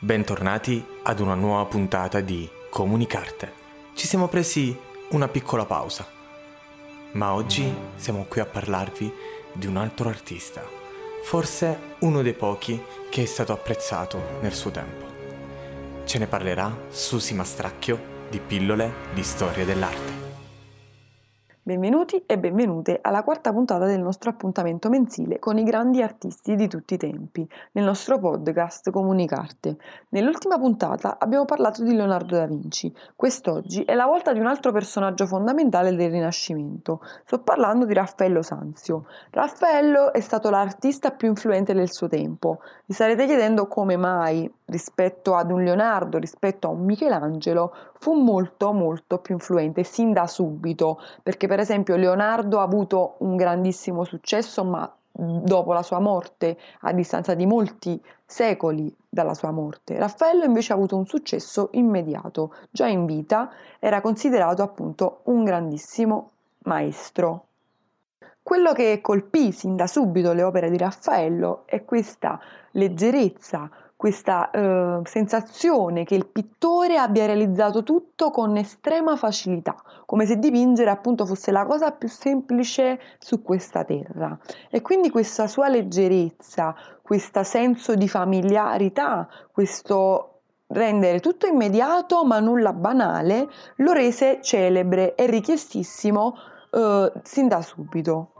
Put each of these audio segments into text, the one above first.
Bentornati ad una nuova puntata di Comunicarte. Ci siamo presi una piccola pausa, ma oggi siamo qui a parlarvi di un altro artista, forse uno dei pochi che è stato apprezzato nel suo tempo. Ce ne parlerà Susi Mastracchio di Pillole di Storia dell'Arte. Benvenuti e benvenute alla quarta puntata del nostro appuntamento mensile con i grandi artisti di tutti i tempi, nel nostro podcast Comunicarte. Nell'ultima puntata abbiamo parlato di Leonardo da Vinci. Quest'oggi è la volta di un altro personaggio fondamentale del Rinascimento. Sto parlando di Raffaello Sanzio. Raffaello è stato l'artista più influente del suo tempo. Vi starete chiedendo come mai rispetto ad un Leonardo, rispetto a un Michelangelo, fu molto molto più influente sin da subito, perché per esempio Leonardo ha avuto un grandissimo successo, ma dopo la sua morte, a distanza di molti secoli dalla sua morte. Raffaello invece ha avuto un successo immediato, già in vita era considerato appunto un grandissimo maestro. Quello che colpì sin da subito le opere di Raffaello è questa leggerezza, questa eh, sensazione che il pittore abbia realizzato tutto con estrema facilità, come se dipingere appunto fosse la cosa più semplice su questa terra. E quindi questa sua leggerezza, questo senso di familiarità, questo rendere tutto immediato ma nulla banale, lo rese celebre e richiestissimo eh, sin da subito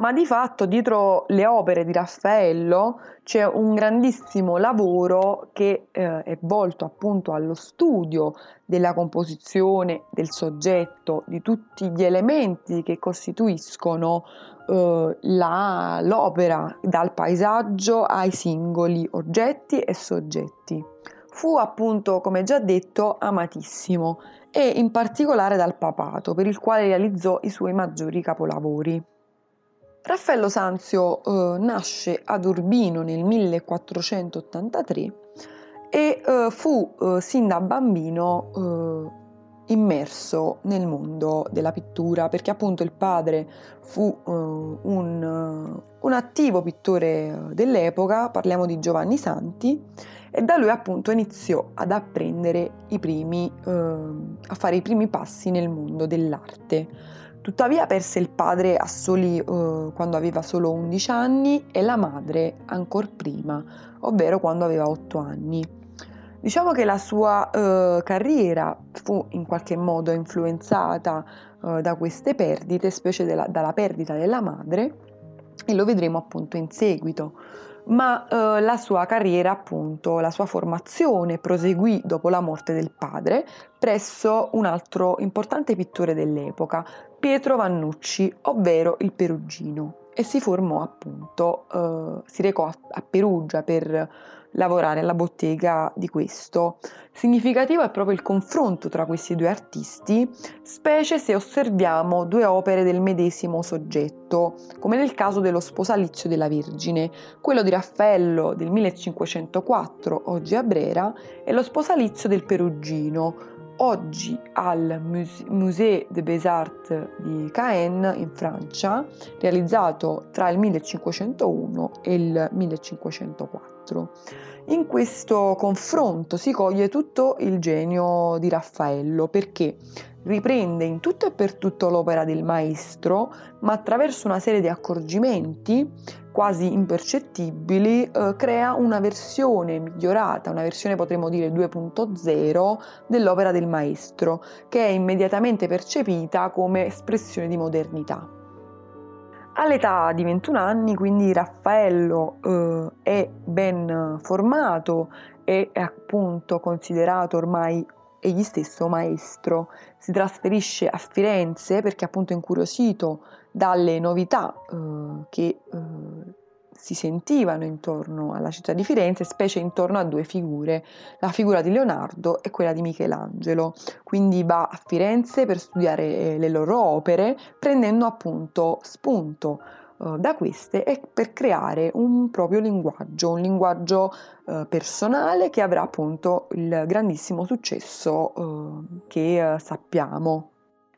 ma di fatto dietro le opere di Raffaello c'è un grandissimo lavoro che eh, è volto appunto allo studio della composizione, del soggetto, di tutti gli elementi che costituiscono eh, la, l'opera, dal paesaggio ai singoli oggetti e soggetti. Fu appunto, come già detto, amatissimo e in particolare dal papato, per il quale realizzò i suoi maggiori capolavori. Raffaello Sanzio eh, nasce ad Urbino nel 1483 e eh, fu eh, sin da bambino eh, immerso nel mondo della pittura perché appunto il padre fu eh, un, un, attivo pittore dell'epoca, parliamo di Giovanni Santi, e da lui appunto iniziò ad apprendere i primi, eh, a fare i primi passi nel mondo dell'arte. Tuttavia perse il padre soli eh, quando aveva solo 11 anni e la madre ancora prima, ovvero quando aveva 8 anni. Diciamo che la sua eh, carriera fu in qualche modo influenzata eh, da queste perdite, specie della, dalla perdita della madre, e lo vedremo appunto in seguito ma eh, la sua carriera, appunto, la sua formazione proseguì dopo la morte del padre presso un altro importante pittore dell'epoca, Pietro Vannucci, ovvero il Perugino, e si formò appunto, eh, si recò a, a Perugia per lavorare alla bottega di questo. Significativo è proprio il confronto tra questi due artisti, specie se osserviamo due opere del medesimo soggetto, come nel caso dello Sposalizio della Vergine, quello di Raffaello del 1504, oggi a Brera, e lo Sposalizio del Perugino, oggi al Musée des Beaux-Arts di Caen in Francia, realizzato tra il 1501 e il 1504. In questo confronto si coglie tutto il genio di Raffaello perché riprende in tutto e per tutto l'opera del maestro, ma attraverso una serie di accorgimenti quasi impercettibili, eh, crea una versione migliorata, una versione potremmo dire 2.0 dell'opera del maestro, che è immediatamente percepita come espressione di modernità. All'età di 21 anni, quindi Raffaello eh, è ben formato e è appunto considerato ormai egli stesso maestro. Si trasferisce a Firenze perché appunto incuriosito dalle novità eh, che eh, si sentivano intorno alla città di Firenze, specie intorno a due figure, la figura di Leonardo e quella di Michelangelo. Quindi va a Firenze per studiare eh, le loro opere, prendendo appunto spunto eh, da queste e per creare un proprio linguaggio, un linguaggio eh, personale che avrà appunto il grandissimo successo eh, che eh, sappiamo.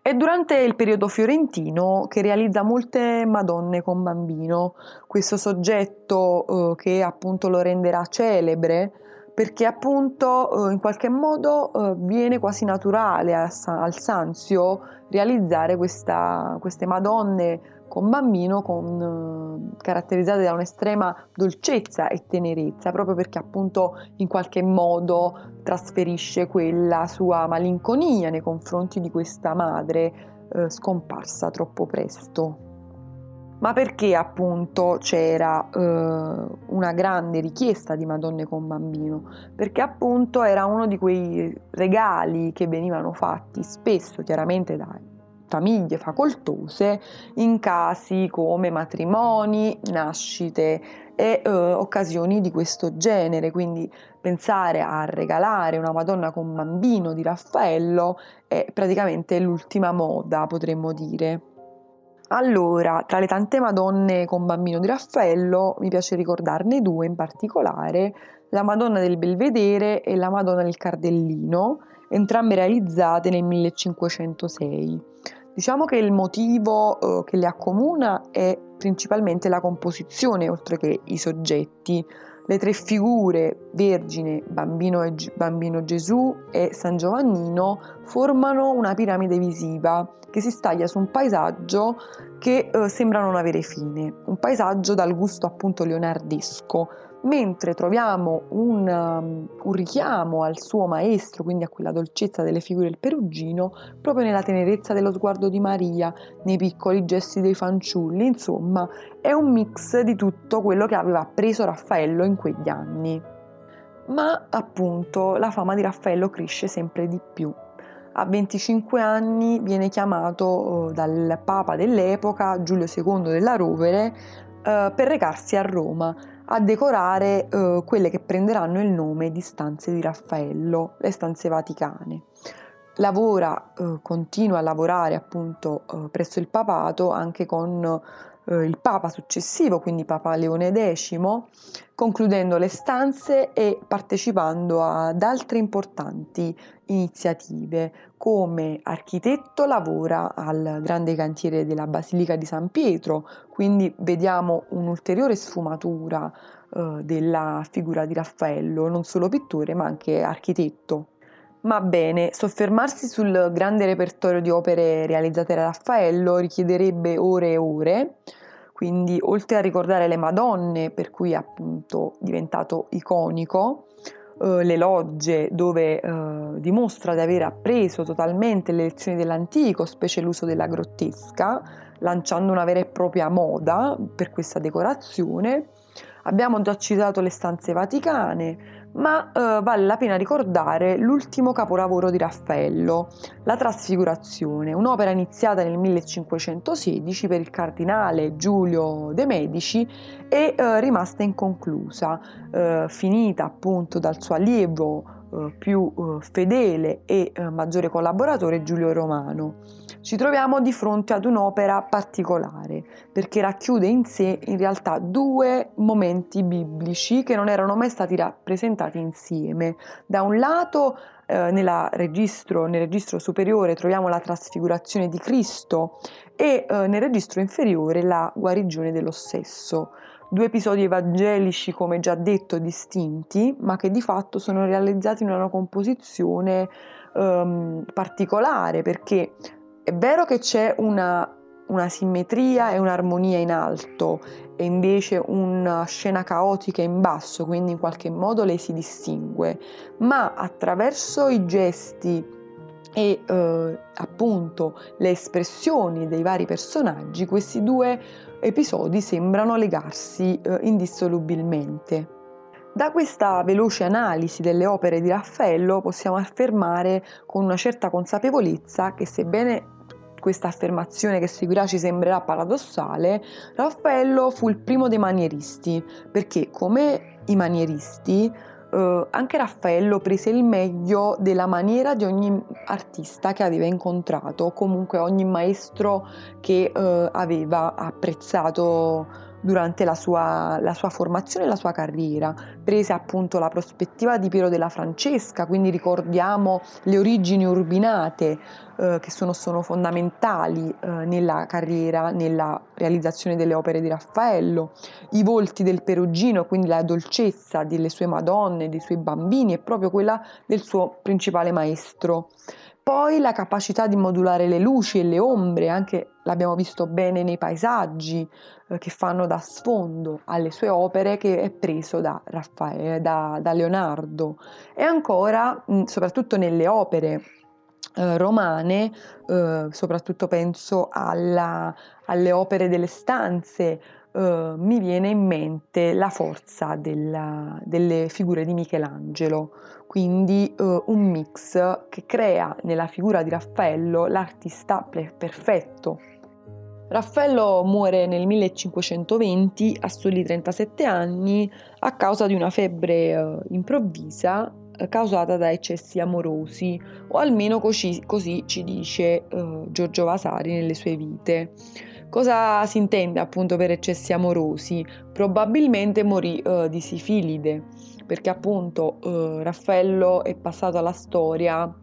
È durante il periodo fiorentino che realizza molte Madonne con bambino, questo soggetto eh, che appunto lo renderà celebre perché appunto eh, in qualche modo eh, viene quasi naturale a, al Sanzio realizzare questa, queste Madonne con bambino con, eh, caratterizzate da un'estrema dolcezza e tenerezza, proprio perché appunto in qualche modo trasferisce quella sua malinconia nei confronti di questa madre eh, scomparsa troppo presto. Ma perché appunto c'era eh, una grande richiesta di Madonne con bambino? Perché appunto era uno di quei regali che venivano fatti spesso chiaramente da famiglie facoltose in casi come matrimoni, nascite e eh, occasioni di questo genere, quindi pensare a regalare una Madonna con bambino di Raffaello è praticamente l'ultima moda, potremmo dire. Allora, tra le tante Madonne con bambino di Raffaello, mi piace ricordarne due in particolare, la Madonna del Belvedere e la Madonna del Cardellino, entrambe realizzate nel 1506. Diciamo che il motivo eh, che le accomuna è principalmente la composizione, oltre che i soggetti. Le tre figure, Vergine, Bambino, Bambino Gesù e San Giovannino, formano una piramide visiva che si staglia su un paesaggio che eh, sembra non avere fine, un paesaggio dal gusto appunto leonardesco, mentre troviamo un, um, un, richiamo al suo maestro, quindi a quella dolcezza delle figure del perugino, proprio nella tenerezza dello sguardo di Maria, nei piccoli gesti dei fanciulli, insomma è un mix di tutto quello che aveva preso Raffaello in quegli anni. Ma appunto la fama di Raffaello cresce sempre di più a 25 anni viene chiamato eh, dal Papa dell'epoca, Giulio II della Rovere, eh, per recarsi a Roma a decorare eh, quelle che prenderanno il nome di stanze di Raffaello, le stanze vaticane. Lavora, continua a lavorare appunto presso il papato anche con eh, il Papa successivo, quindi Papa Leone X, concludendo le stanze e partecipando ad altre importanti iniziative. Come architetto lavora al grande cantiere della Basilica di San Pietro, quindi vediamo un'ulteriore sfumatura eh, della figura di Raffaello, non solo pittore ma anche architetto. Ma bene, soffermarsi sul grande repertorio di opere realizzate da Raffaello richiederebbe ore e ore, quindi oltre a ricordare le Madonne, per cui è appunto diventato iconico, eh, le logge dove eh, dimostra di aver appreso totalmente le lezioni dell'antico, specie l'uso della grottesca, lanciando una vera e propria moda per questa decorazione. Abbiamo già citato le stanze vaticane, ma eh, vale la pena ricordare l'ultimo capolavoro di Raffaello, La Trasfigurazione, un'opera iniziata nel 1516 per il cardinale Giulio de' Medici e eh, rimasta inconclusa, eh, finita appunto dal suo allievo eh, più eh, fedele e eh, maggiore collaboratore Giulio Romano. Ci troviamo di fronte ad un'opera particolare perché racchiude in sé in realtà due momenti biblici che non erano mai stati rappresentati insieme. Da un lato registro, nel registro superiore troviamo la trasfigurazione di Cristo e nel registro inferiore la guarigione dello stesso due episodi evangelici, come già detto, distinti, ma che di fatto sono realizzati in una composizione um, particolare, perché è vero che c'è una, una simmetria e un'armonia in alto e invece una scena caotica in basso, quindi in qualche modo le si distingue, ma attraverso i gesti e eh, appunto le espressioni dei vari personaggi, questi due episodi sembrano legarsi eh, indissolubilmente. Da questa veloce analisi delle opere di Raffaello possiamo affermare con una certa consapevolezza che sebbene questa affermazione che seguirà ci sembrerà paradossale, Raffaello fu il primo dei manieristi, perché come i manieristi eh, anche Raffaello prese il meglio della maniera di ogni artista che aveva incontrato, comunque ogni maestro che eh, aveva apprezzato durante la sua, la sua formazione e la sua carriera. Prese appunto la prospettiva di Piero della Francesca, quindi ricordiamo le origini urbinate eh, che sono, sono fondamentali eh, nella carriera, nella realizzazione delle opere di Raffaello, i volti del Perugino, quindi la dolcezza delle sue Madonne, dei suoi bambini, è proprio quella del suo principale maestro. Poi la capacità di modulare le luci e le ombre, anche l'abbiamo visto bene nei paesaggi eh, che fanno da sfondo alle sue opere, che è preso da, Raffaele, da, da Leonardo. E ancora, mh, soprattutto nelle opere eh, romane, eh, soprattutto penso alla, alle opere delle stanze, eh, mi viene in mente la forza della, delle figure di Michelangelo, quindi eh, un mix che crea nella figura di Raffaello l'artista perfetto. Raffaello muore nel 1520 a soli 37 anni a causa di una febbre eh, improvvisa eh, causata da eccessi amorosi, o almeno così, così ci dice eh, Giorgio Vasari nelle sue vite. Cosa si intende appunto per eccessi amorosi? Probabilmente morì eh, di sifilide, perché appunto eh, Raffaello è passato alla storia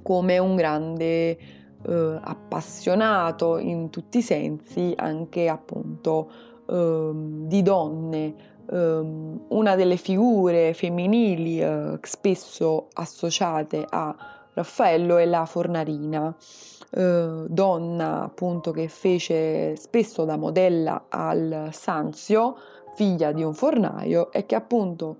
come un grande eh, appassionato in tutti i sensi, anche appunto ehm, di donne. Um, una delle figure femminili uh, spesso associate a Raffaello è la Fornarina, uh, donna appunto che fece spesso da modella al Sanzio, figlia di un fornaio e che appunto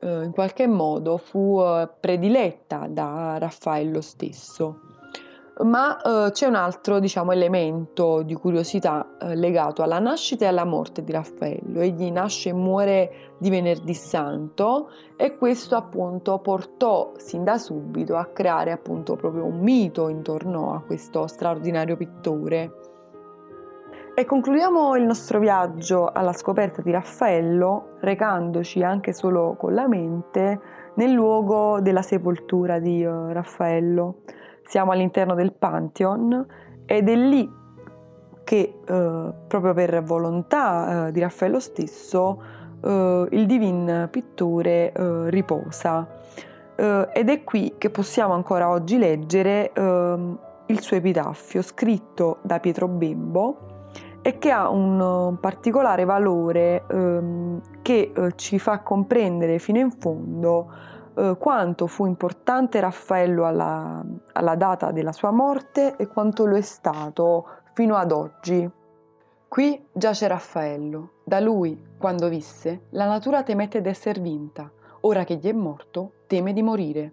uh, in qualche modo fu prediletta da Raffaello stesso ma eh, c'è un altro diciamo, elemento di curiosità eh, legato alla nascita e alla morte di Raffaello. Egli nasce e muore di venerdì santo e questo appunto portò sin da subito a creare appunto proprio un mito intorno a questo straordinario pittore. E concludiamo il nostro viaggio alla scoperta di Raffaello recandoci anche solo con la mente nel luogo della sepoltura di uh, Raffaello siamo all'interno del Pantheon ed è lì che eh, proprio per volontà eh, di Raffaello stesso eh, il divin pittore eh, riposa. Eh, ed è qui che possiamo ancora oggi leggere ehm, il suo epitaffio scritto da Pietro Bembo e che ha un particolare valore ehm, che eh, ci fa comprendere fino in fondo eh, quanto fu importante Raffaello alla, alla data della sua morte e quanto lo è stato fino ad oggi. Qui giace Raffaello. Da lui, quando visse, la natura temette d'esser vinta. Ora che gli è morto, teme di morire.